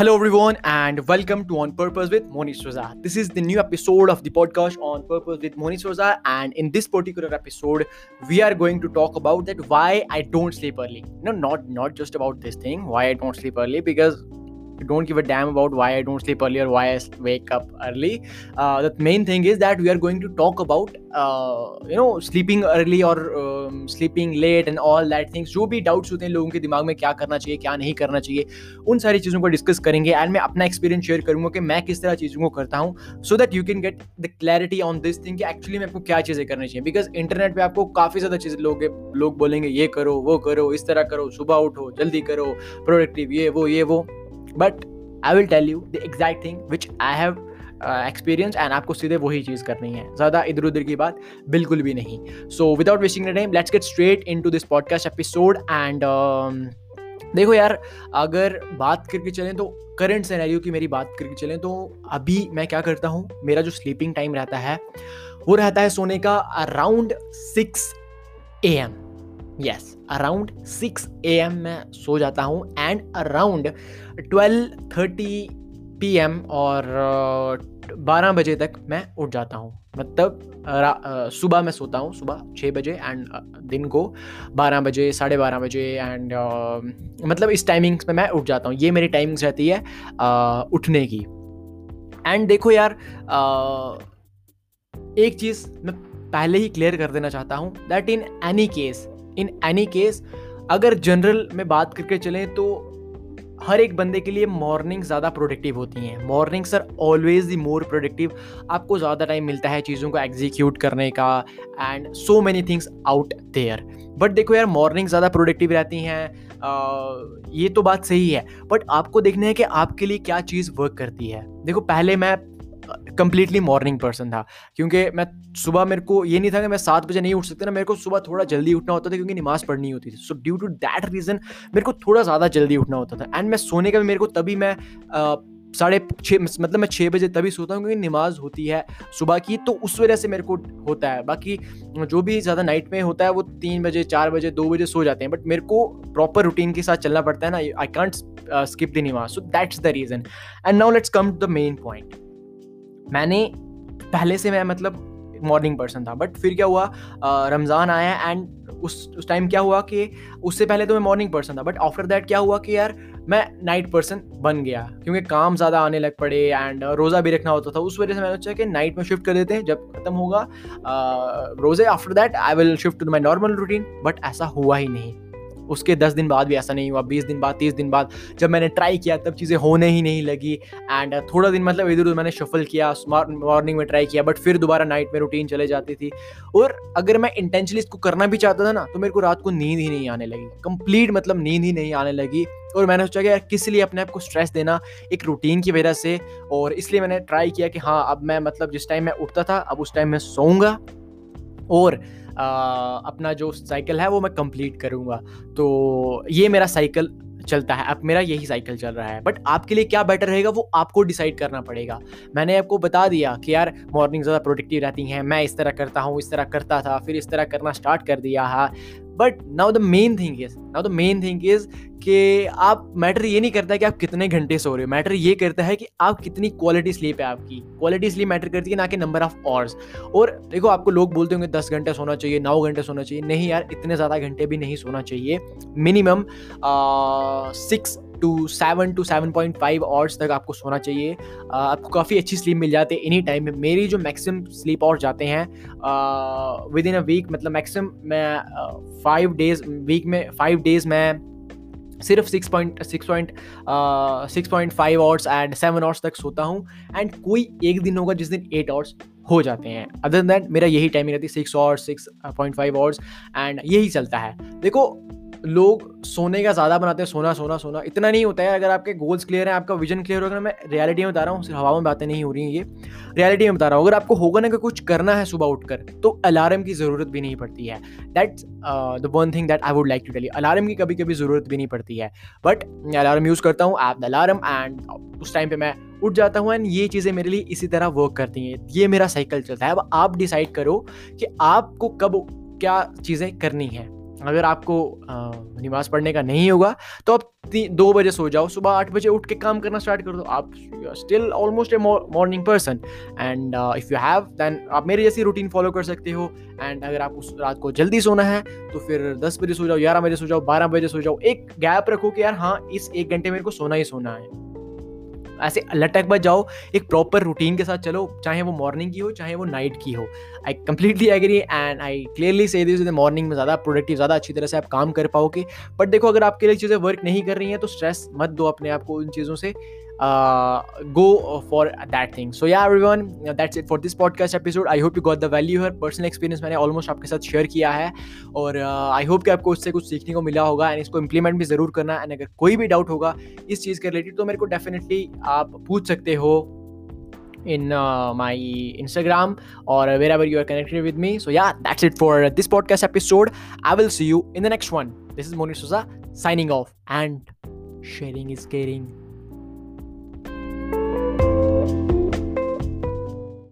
Hello, everyone, and welcome to On Purpose with Moni Soza. This is the new episode of the podcast On Purpose with Moni Soza, and in this particular episode, we are going to talk about that why I don't sleep early. No, not not just about this thing, why I don't sleep early, because don't give a damn about why I don't sleep early or why I wake up early. Uh, the main thing is that we are going to talk about uh, you know sleeping early or um, sleeping late and all that things. जो भी doubts होते हैं लोगों के दिमाग में क्या करना चाहिए क्या नहीं करना चाहिए उन सारी चीज़ों को डिस्कस करेंगे एंड मैं अपना एक्सपीरियंस शेयर करूँगा कि मैं किस तरह चीज़ों को करता हूँ so that you can get the clarity on this thing कि एक्चुअली में आपको क्या चीज़ें करनी चाहिए। बिकॉज़ इंटरनेट पे आपको काफ़ी ज़्यादा चीज़ें लोग लोग बोलेंगे ये करो वो करो इस तरह करो सुबह उठो जल्दी करो प्रोडक्टिव ये वो ये वो। But I will tell you the exact thing which I have experience and आपको सीधे वही चीज़ करनी है। ज़्यादा इधर उधर की बात बिल्कुल भी नहीं। So without wasting the time let's get straight into this podcast episode and देखो यार, अगर बात करके चलें तो करंट सिनेरियो की मेरी बात करके चलें तो अभी मैं क्या करता हूँ, मेरा जो स्लीपिंग टाइम रहता है, वो रहता है सोने का around six A M yes around six A M मैं सो जाता हूँ and around twelve thirty P M और बारह बजे तक मैं उठ जाता हूँ। मतलब सुबह मैं सोता हूँ, सुबह छः बजे एंड दिन को बारह बजे, साढ़े बारह बजे एंड मतलब इस टाइमिंग्स में मैं उठ जाता हूँ। ये मेरी टाइमिंग्स रहती है उठने की। एंड देखो यार एक चीज़ मैं पहले ही क्लियर कर देना चाहता हूँ that in any case in any case अगर जनरल में बात करके चलें तो हर एक बंदे के लिए मॉर्निंग ज़्यादा प्रोडक्टिव होती हैं। Morning sir always the more productive आपको ज़्यादा टाइम मिलता है चीज़ों को एग्जीक्यूट करने का and so many things out there but देखो यार मॉर्निंग ज़्यादा प्रोडक्टिव रहती हैं। ये तो बात सही है। बट आपको देखना है कि आपके लिए क्या चीज़ वर्क करती है। देखो, पहले मैं कंप्लीटली मॉर्निंग पर्सन था। क्योंकि मैं सुबह मेरे को ये नहीं था कि मैं सात बजे नहीं उठ सकता ना, मेरे को सुबह थोड़ा जल्दी उठना होता था क्योंकि नमाज़ पढ़नी होती थी। So due to that reason मेरे को थोड़ा ज़्यादा जल्दी उठना होता था। एंड मैं सोने का भी मेरे को तभी मैं साढ़े छः मतलब मैं छः बजे तभी सोता हूँ क्योंकि नमाज़ होती है सुबह की तो उस वजह से मेरे को होता है। बाकी जो भी ज़्यादा नाइट में होता है, वो तीन बजे, चार बजे, दो बजे सो जाते हैं। बट मेरे को प्रॉपर रूटीन के साथ चलना पड़ता है ना आई कॉन्ट स्किप द नमाज़। So that's the reason and now let's come to the main point मैंने पहले से मैं मतलब मॉर्निंग पर्सन था बट फिर क्या हुआ रमज़ान आया एंड उस उस टाइम क्या हुआ कि उससे पहले तो मैं मॉर्निंग पर्सन था बट आफ्टर दैट क्या हुआ कि यार मैं नाइट पर्सन बन गया, क्योंकि काम ज़्यादा आने लग पड़े एंड रोज़ा भी रखना होता था, उस वजह से मैंने सोचा कि नाइट में शिफ्ट कर देते हैं, जब खत्म होगा रोज़े after that I will shift to my normal routine but ऐसा हुआ ही नहीं। उसके दस दिन बाद भी ऐसा नहीं हुआ, बीस दिन बाद, तीस दिन बाद। जब मैंने ट्राई किया, तब चीज़ें होने ही नहीं लगी। एंड थोड़ा दिन मतलब इधर उधर मैंने शफल किया मॉर्निंग में ट्राई किया बट फिर दोबारा नाइट में रूटीन चले जाती थी। और अगर मैं इंटेंशनली इसको करना भी चाहता था ना तो मेरे को रात को नींद ही नहीं आने लगी। कंप्लीट मतलब नींद ही नहीं आने लगी। और मैंने सोचा कि यार, किस लिए अपने आप को स्ट्रेस देना एक रूटीन की वजह से? और इसलिए मैंने ट्राई किया कि हाँ अब मैं मतलब जिस टाइम मैं उठता था, अब उस टाइम मैं सोऊँगा। और आ, अपना जो साइकिल है वो मैं कंप्लीट करूँगा। तो ये मेरा साइकिल चलता है। अब मेरा यही साइकिल चल रहा है। बट आपके लिए क्या बेटर रहेगा वो आपको डिसाइड करना पड़ेगा। मैंने आपको बता दिया कि यार मॉर्निंग ज़्यादा प्रोडक्टिव रहती हैं। मैं इस तरह करता हूँ इस तरह करता था फिर इस तरह करना स्टार्ट कर दिया। है but now the main thing is now the main thing is कि आप मैटर ये नहीं करता कि आप कितने घंटे सो रहे हो। मैटर ये करता है कि आप कितनी क्वालिटी स्लीप है आपकी। क्वालिटी स्लीप मैटर करती है ना कि नंबर ऑफ़ आवर्स और देखो, आपको लोग बोलते होंगे, दस घंटे सोना चाहिए, नौ घंटे सोना चाहिए। नहीं यार, इतने ज़्यादा घंटे भी नहीं सोना चाहिए। Minimum six to seven to seven point five hours तक आपको सोना चाहिए। आपको काफ़ी अच्छी स्लीप मिल जाती है एनी टाइम में। मेरी जो मैक्सिमम स्लीप आवर्स जाते हैं विद इन अ वीक मतलब मैक्सिमम मैं फाइव डेज़ वीक में फाइव डेज़ मैं सिर्फ़ six point six point six point five hours and seven hours तक सोता हूँ। एंड कोई एक दिन होगा जिस दिन एट आवर्स हो जाते हैं। अदर दैन मेरा यही टाइमिंग रहती है six hours six point five hours and यही चलता है। देखो लोग सोने का ज़्यादा बनाते हैं, सोना सोना सोना। इतना नहीं होता है, अगर आपके गोल्स क्लियर हैं, आपका विजन क्लियर होगा मैं रियलिटी में बता रहा हूँ, सिर्फ़ हवा में बातें नहीं हो रही हैं ये रियलिटी में बता रहा हूँ, अगर आपको होगा ना कि कुछ करना है सुबह उठकर तो अलार्म की ज़रूरत भी नहीं पड़ती है। That's the one thing that I would like to tell alarm की कभी कभी ज़रूरत भी नहीं पड़ती है। बट मैं अलार्म यूज़ करता हूँ ऐप अलार्म एंड उस टाइम पर मैं उठ जाता हूँ एंड ये चीज़ें मेरे लिए इसी तरह वर्क करती हैं। ये मेरा साइकिल चलता है। अब आप डिसाइड करो कि आपको कब क्या चीज़ें करनी है। अगर आपको नमाज़ पढ़ने का नहीं होगा तो आप दो बजे सो जाओ, सुबह आठ बजे उठ के काम करना स्टार्ट कर दो। आप still almost a morning person and if you have then आप मेरी जैसी रूटीन फॉलो कर सकते हो। एंड अगर आपको रात को जल्दी सोना है तो फिर दस बजे सो जाओ, ग्यारह बजे सो जाओ, बारह बजे सो जाओ। एक गैप रखो कि यार हाँ इस एक घंटे मेरे को सोना ही सोना है। ऐसे लटक बच जाओ, एक प्रॉपर रूटीन के साथ चलो, चाहे वो मॉर्निंग की हो, चाहे वो नाइट की हो। I completely agree and I clearly say this morning में ज़्यादा प्रोडक्टिव ज़्यादा अच्छी तरह से आप काम कर पाओगे। बट देखो, अगर आपके लिए चीज़ें वर्क नहीं कर रही हैं तो स्ट्रेस मत दो अपने आप को उन चीज़ों से। Go for that thing so yeah everyone that's it for this podcast episode i hope you got the value here personal experience मैंने almost आपके साथ share किया है और आई होप कि आपको उससे कुछ सीखने को मिला होगा एंड इसको इम्प्लीमेंट भी ज़रूर करना एंड अगर कोई भी डाउट होगा इस चीज़ के रिलेटेड तो मेरे को डेफिनेटली आप पूछ सकते हो in uh, my Instagram or wherever you are connected with me. So, yeah, that's it for this podcast episode. I will see you in the next one. This is Moni Souza signing off, and sharing is caring.